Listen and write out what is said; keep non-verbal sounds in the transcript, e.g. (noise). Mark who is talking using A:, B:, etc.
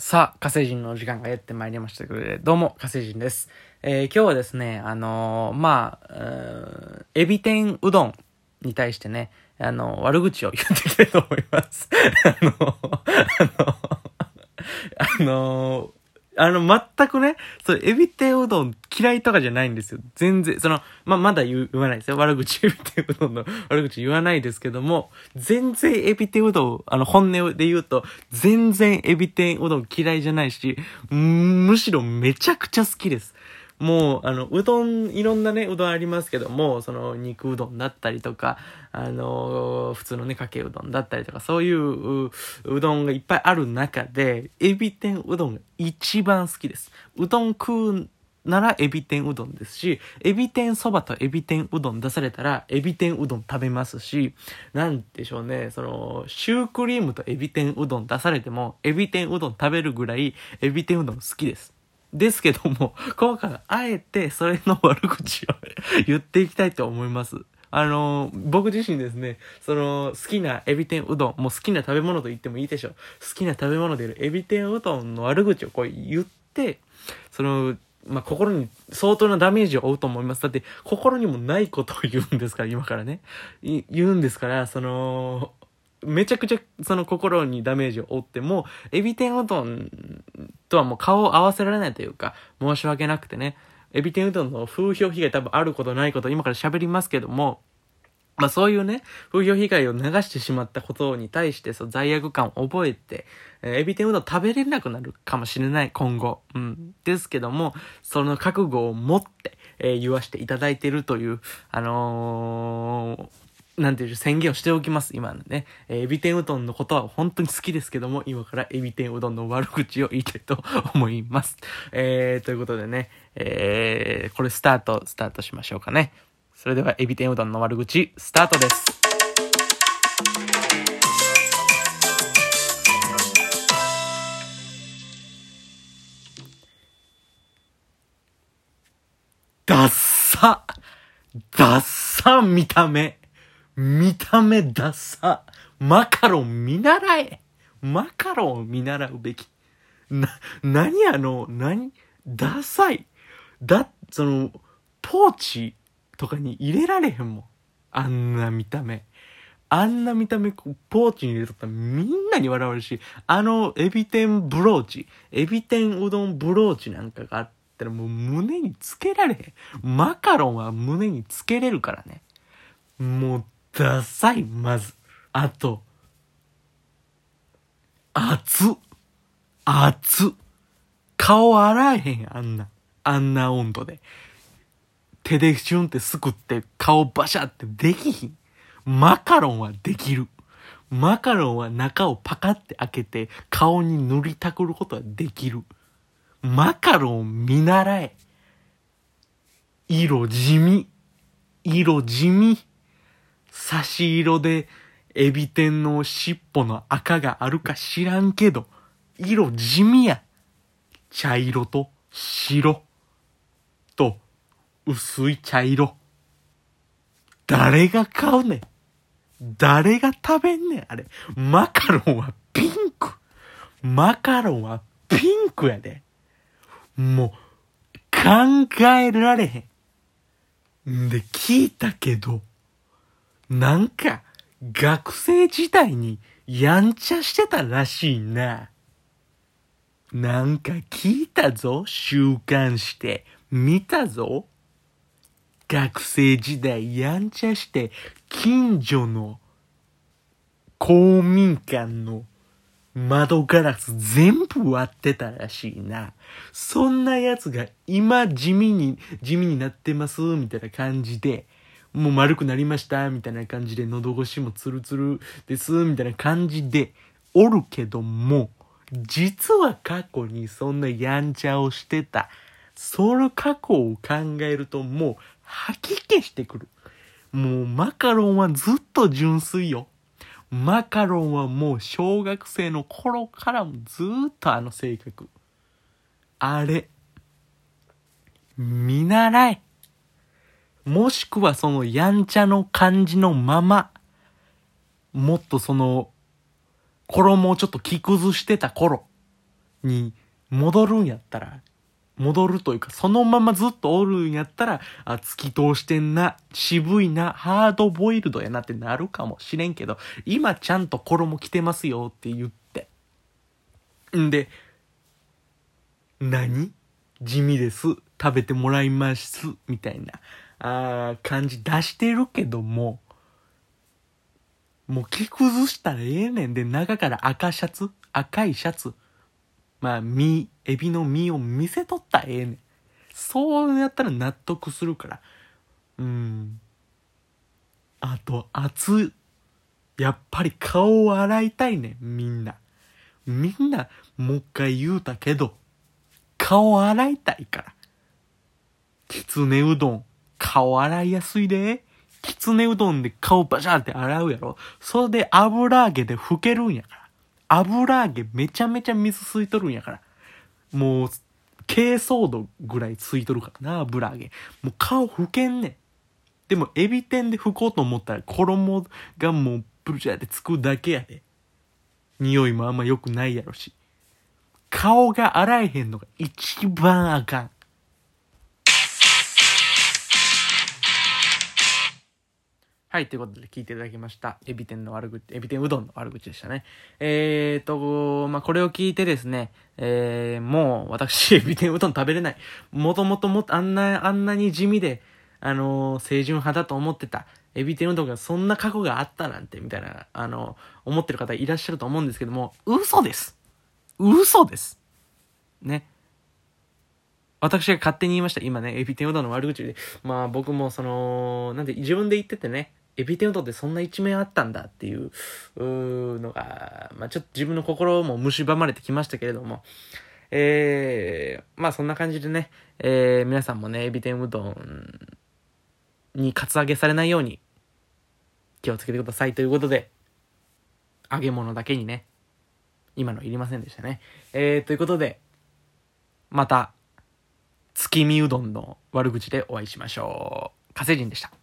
A: さあ、火星人の時間がやってまいりましたけど、どうも、火星人です。えー、今日はですね、あのー、まあ、エビ天うどんに対してね、あの悪口を言っていきたいと思います。(laughs) あのあのあのあの、全くね、そう、エビ天うどん嫌いとかじゃないんですよ。全然、その、ま、まだ言わないですよ。悪口、エビ天うどんの (laughs) 悪口言わないですけども、全然エビ天うどん、あの、本音で言うと、全然エビ天うどん嫌いじゃないし、むしろめちゃくちゃ好きです。もう、あの、うどん、いろんなね、うどんありますけども、その、肉うどんだったりとか、あの、普通のね、かけうどんだったりとか、そういうう、うどんがいっぱいある中で、エビ天うどんが一番好きです。うどん食うならエビ天うどんですし、エビ天そばとエビ天うどん出されたら、エビ天うどん食べますし、なんでしょうね、その、シュークリームとエビ天うどん出されても、エビ天うどん食べるぐらい、エビ天うどん好きです。ですけども、(laughs) 今回あえてそれの悪口を (laughs) 言っていきたいと思います。あの僕自身ですね、その、好きなエビ天うどん、もう好きな食べ物と言ってもいいでしょう。好きな食べ物であるエビ天うどんの悪口をこう言って、その、まあ、心に相当なダメージを負うと思います。だって、心にもないことを言うんですから、今からね。言うんですから、その、めちゃくちゃその心にダメージを負っても、エビ天うどんとはもう顔を合わせられないというか、申し訳なくてね、エビ天うどんの風評被害多分あることないこと今から喋りますけども、まあそういうね、風評被害を流してしまったことに対してそう罪悪感を覚えて、えー、エビ天うどん食べれなくなるかもしれない、今後。うん。ですけども、その覚悟を持って、えー、言わせていただいてるという、あのー、なんていう宣言をしておきます、今のね。えー、エビ天うどんのことは本当に好きですけども、今からエビ天うどんの悪口を言いたいと思います。えー、ということでね、えー、これスタート、スタートしましょうかね。それでは、エビ天うどんの悪口、スタートです。ダッサダッサ見た目見た目ダサ。マカロン見習え。マカロン見習うべき。な、何あの、何？ダサい。だ、その、ポーチとかに入れられへんもん。あんな見た目。あんな見た目、ポーチに入れとったらみんなに笑われるし、あの、エビ天ブローチ、エビ天うどんブローチなんかがあったらもう胸につけられへん。マカロンは胸につけれるからね。もうダサい、まず。あと、熱。熱。顔洗えへん、あんな。あんな温度で。手でシュンってすくって顔バシャってできひん。マカロンはできる。マカロンは中をパカって開けて顔に塗りたくることはできる。マカロン見習え。色地味。色地味。差し色でエビ天の尻尾の赤があるか知らんけど、色地味や。茶色と白と薄い茶色。誰が買うねん。誰が食べんねん、あれ。マカロンはピンク。マカロンはピンクやで。もう、考えられへん。で、聞いたけど、なんか、学生時代にやんちゃしてたらしいな。なんか聞いたぞ、週刊誌で。見たぞ。学生時代やんちゃして、近所の公民館の窓ガラス全部割ってたらしいな。そんな奴が今地味に、地味になってます、みたいな感じで、もう丸くなりました、みたいな感じで、喉越しもツルツルです、みたいな感じで、おるけども、実は過去にそんなやんちゃをしてた。その過去を考えるともう吐き気してくる。もうマカロンはずっと純粋よ。マカロンはもう小学生の頃からもずっとあの性格。あれ。見習え。もしくはそのやんちゃの感じのまま、もっとその、衣をちょっと着崩してた頃に戻るんやったら、戻るというか、そのままずっとおるんやったら、あ、突き通してんな、渋いな、ハードボイルドやなってなるかもしれんけど、今ちゃんと衣着てますよって言って。んで、何？地味です。食べてもらいます。みたいな、あ感じ出してるけども、もう着崩したらええねんで、中から赤シャツ赤いシャツ。まあ、身、エビの身を見せとったらええねん。そうやったら納得するから。うん。あと、熱やっぱり顔を洗いたいねん、みんな。みんな、もう一回言うたけど、顔洗いたいから。きつねうどん、顔洗いやすいで。きつねうどんで顔バシャーって洗うやろ。それで油揚げで拭けるんやから。油揚げめちゃめちゃ水吸いとるんやから。もう、珪藻土ぐらいついとるからな、油揚げ。もう顔拭けんねん。でも、エビ天で拭こうと思ったら、衣がもう、ブルチャーってつくだけやで。匂いもあんま良くないやろし。顔が洗えへんのが一番あかん。はい、ということで聞いていただきました。エビ天の悪口、エビ天うどんの悪口でしたね。えーと、まあ、これを聞いてですね、えー、もう私、エビ天うどん食べれない。もともとも、あんな、あんなに地味で、あのー、清純派だと思ってた。エビ天うどんがそんな過去があったなんて、みたいな、あのー、思ってる方いらっしゃると思うんですけども、嘘です嘘ですね。私が勝手に言いました。今ね、エビ天うどんの悪口で。まあ僕もその、なんで自分で言っててね、エビ天うどんってそんな一面あったんだっていうのが、まあちょっと自分の心も蝕まれてきましたけれども、えー、まあそんな感じでね、えー、皆さんもね、エビ天うどんにカツアゲされないように気をつけてくださいということで、揚げ物だけにね、今のいりませんでしたね。えー、ということで、また、月見うどんの悪口でお会いしましょう。火星人でした。